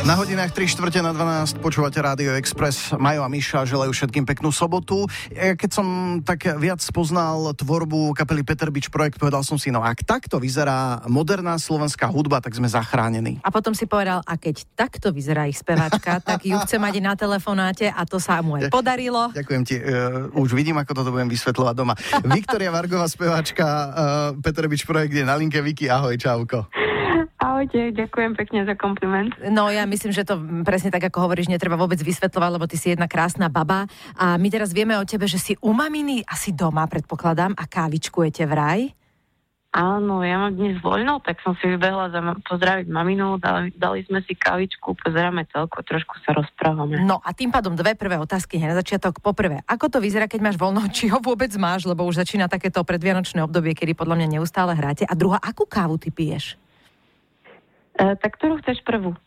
Na hodinách 3 čtvrte na 12 počúvate Rádio Express. Majo a Miša želajú všetkým peknú sobotu. Keď som tak viac poznal tvorbu kapely Peter Beach Projekt, povedal som si, no ak takto vyzerá moderná slovenská hudba, tak sme zachránení. A potom si povedal, a keď takto vyzerá ich speváčka, tak ju chce mať na telefonáte a to sa mu aj podarilo. Ďakujem ti. Uh, už vidím, ako toto budem vysvetľovať doma. Viktoria Vargová, speváčka uh, Peter Beach Projekt je na linke. Viki, ahoj, čauko. Ahojte, ďakujem pekne za kompliment. No ja myslím, že to presne tak, ako hovoríš, netreba vôbec vysvetľovať, lebo ty si jedna krásna baba. A my teraz vieme o tebe, že si u maminy asi doma, predpokladám, a kávičkujete vraj. Áno, ja mám dnes voľno, tak som si vybehla za ma- pozdraviť maminu, dali, dali sme si kavičku, pozeráme celko, trošku sa rozprávame. No a tým pádom dve prvé otázky hneď na začiatok. Poprvé, ako to vyzerá, keď máš voľno, či ho vôbec máš, lebo už začína takéto predvianočné obdobie, kedy podľa mňa neustále hráte. A druhá, akú kávu ty piješ? E, tak ktorú chceš prvú?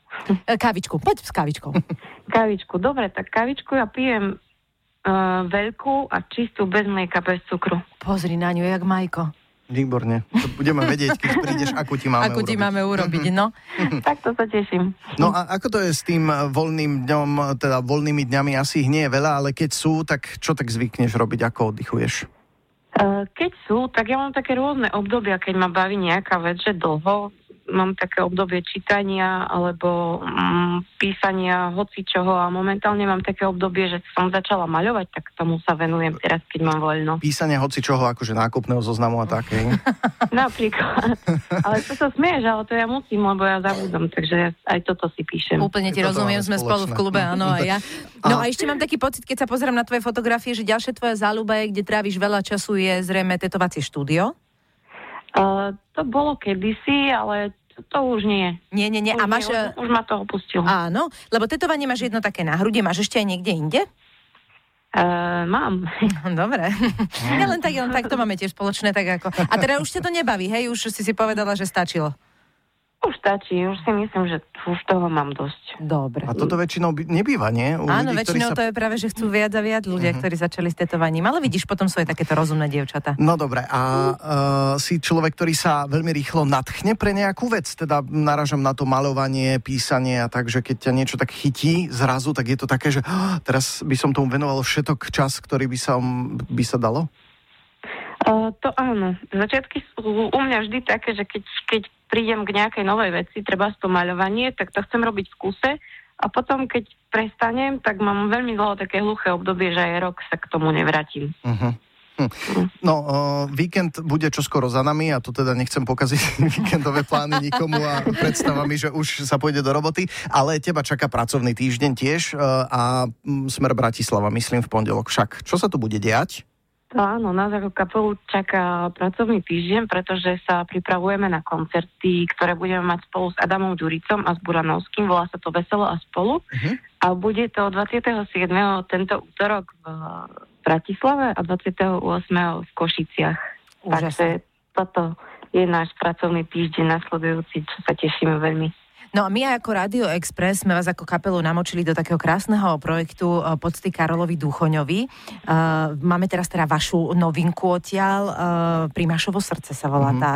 E, kávičku, poď s kávičkou. Kavičku, dobre, tak kavičku ja pijem uh, veľkú a čistú bez mlieka, bez cukru. Pozri na ňu, jak Majko. Výborne. To budeme vedieť, keď prídeš, ako ti máme Ako ti urobiť. máme urobiť, no. tak to sa teším. No a ako to je s tým voľným dňom, teda voľnými dňami asi ich nie je veľa, ale keď sú, tak čo tak zvykneš robiť, ako oddychuješ? Keď sú, tak ja mám také rôzne obdobia, keď ma baví nejaká vec, že dlho, mám také obdobie čítania alebo mm, písania hoci čoho a momentálne mám také obdobie, že som začala maľovať, tak tomu sa venujem teraz, keď mám voľno. Písania hoci čoho, akože nákupného zoznamu a také. Napríklad. ale to sa smieš, ale to ja musím, lebo ja zabudom, takže aj toto si píšem. Úplne ti rozumiem, sme spolu v klube, áno, aj ja. No A- a ešte mám taký pocit, keď sa pozerám na tvoje fotografie, že ďalšia tvoja záľuba je, kde tráviš veľa času, je zrejme tetovacie štúdio. Uh, to bolo kedysi, ale to, už nie. Nie, nie, nie. Už, A máš... nie, už, už ma to opustilo. Áno, lebo tetovanie máš jedno také na hrudi, máš ešte aj niekde inde? Uh, mám. Dobre. Ja len tak, len tak, to máme tiež spoločné, tak ako... A teda už ťa to nebaví, hej? Už si si povedala, že stačilo. Už stačí, už si myslím, že už toho mám dosť. Dobre. A toto väčšinou by- nebýva, nie? U Áno, ľudí, väčšinou sa... to je práve, že chcú viac a viac ľudia, ktorí začali s tetovaním. Ale vidíš, potom sú aj takéto rozumné dievčatá. No dobre, a uh, si človek, ktorý sa veľmi rýchlo nadchne pre nejakú vec, teda naražam na to malovanie, písanie a tak, že keď ťa niečo tak chytí zrazu, tak je to také, že "Ah, teraz by som tomu venoval všetok čas, ktorý by sa, by sa dalo? Uh, to áno. Začiatky sú u mňa vždy také, že keď, keď prídem k nejakej novej veci, treba to maľovanie, tak to chcem robiť v kuse a potom, keď prestanem, tak mám veľmi dlho také hluché obdobie, že aj rok sa k tomu nevrátim. Uh-huh. Hm. No, uh, víkend bude čoskoro za nami a to teda nechcem pokaziť víkendové plány nikomu a predstava mi, že už sa pôjde do roboty, ale teba čaká pracovný týždeň tiež uh, a mm, smer Bratislava, myslím v pondelok však. Čo sa tu bude diať? Áno, nás ako kapelu čaká pracovný týždeň, pretože sa pripravujeme na koncerty, ktoré budeme mať spolu s Adamom Ďuricom a s Buranovským. Volá sa to Veselo a spolu. Mhm. A bude to 27. tento útorok v Bratislave a 28. v Košiciach. Úžasné. Takže toto je náš pracovný týždeň nasledujúci, čo sa tešíme veľmi. No a my ako Radio Express sme vás ako kapelu namočili do takého krásneho projektu eh, pocty Karolovi Duchoňovi. Uh, máme teraz teda vašu novinku odtiaľ, uh, Primášovo srdce sa volá tá,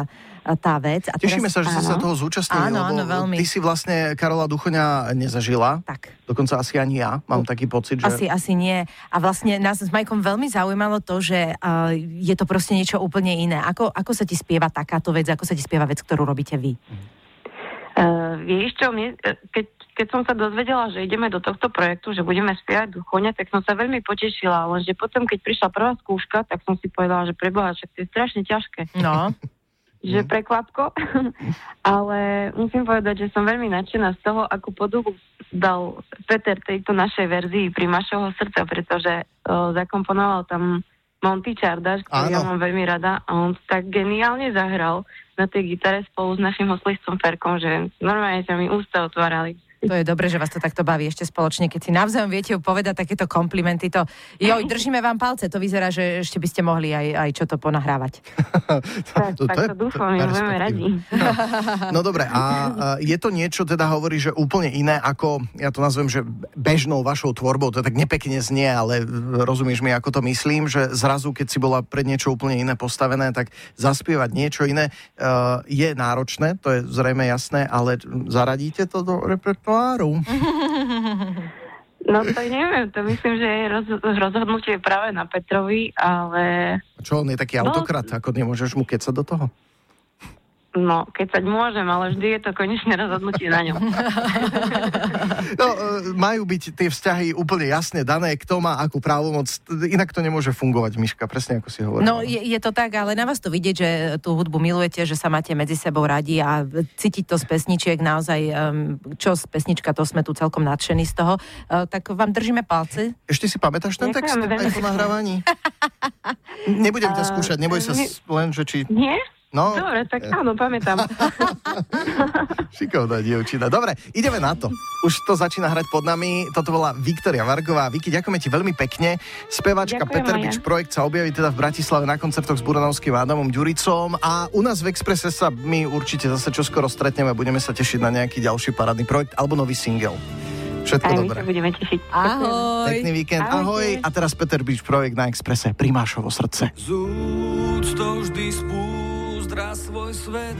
tá vec. A Tešíme teraz, sa, že ste sa áno. toho zúčastnili, Áno, áno, veľmi. ty si vlastne Karola Duchoňa nezažila. Tak. Dokonca asi ani ja. Mám taký pocit, že... Asi, asi nie. A vlastne nás s Majkom veľmi zaujímalo to, že uh, je to proste niečo úplne iné. Ako, ako sa ti spieva takáto vec, ako sa ti spieva vec, ktorú robíte vy? Uh, vieš čo, mne, eh, keď, keď som sa dozvedela, že ideme do tohto projektu, že budeme spievať Duchoňa, tak som sa veľmi potešila, lenže potom, keď prišla prvá skúška, tak som si povedala, že preboha, však to je strašne ťažké. No, že prekvapko, ale musím povedať, že som veľmi nadšená z toho, ako poduchu dal Peter tejto našej verzii pri srdca, pretože uh, zakomponoval tam Monty Čardaš, ktorý Áno. ja mám veľmi rada a on tak geniálne zahral na tej gitare spolu s našim hoslistom Ferkom, že normálne sa mi ústa otvárali. To je dobre, že vás to takto baví ešte spoločne, keď si navzájom viete povedať takéto komplimenty. To, joj, držíme vám palce, to vyzerá, že ešte by ste mohli aj, aj čo to ponahrávať. Tak, tak to dúfam, my budeme radi. No dobre, a, a je to niečo, teda hovorí, že úplne iné ako, ja to nazvem, že bežnou vašou tvorbou, to tak nepekne znie, ale rozumieš mi, ako to myslím, že zrazu, keď si bola pred niečo úplne iné postavené, tak zaspievať niečo iné uh, je náročné, to je zrejme jasné, ale zaradíte to do repertoáru? Tváru. No to neviem, to myslím, že je roz, rozhodnutie práve na Petrovi, ale Čo, on je taký No. autokrat, ako nemôžeš mu kecať do toho? No, keď sa môžem, ale vždy je to konečné rozhodnutie na ňom. No, e, majú byť tie vzťahy úplne jasne dané, kto má akú právomoc, inak to nemôže fungovať, Miška, presne ako si hovorila. No je, je to tak, ale na vás to vidieť, že tú hudbu milujete, že sa máte medzi sebou radi a cítiť to z pesničiek naozaj, čo z pesnička, to sme tu celkom nadšení z toho. Uh, tak vám držíme palce. Ešte si pamätáš ten text Ďakujeme veľmi aj po nahrávaní? Nebudem ťa skúšať, neboj sa s- len, že či... Nie? No, Dobre, tak áno, pamätám. šikovná dievčina. Dobre, ideme na to. Už to začína hrať pod nami. Toto bola Viktoria Vargová. Viki, ďakujeme ti veľmi pekne. Spevačka Ďakujem, Peter. Bič projekt sa objaví teda v Bratislave na koncertoch s Buranovským Adamom Ďuricom a u nás v Expresse sa my určite zase čoskoro stretneme a budeme sa tešiť na nejaký ďalší parádny projekt alebo nový single. Všetko Aj dobré. budeme tešiť. Ahoj. Pekný víkend, Ahojte. ahoj. A teraz Peter Beach projekt na Expresse. Primášovo srdce. Z úctou vždy spúzdra svoj svet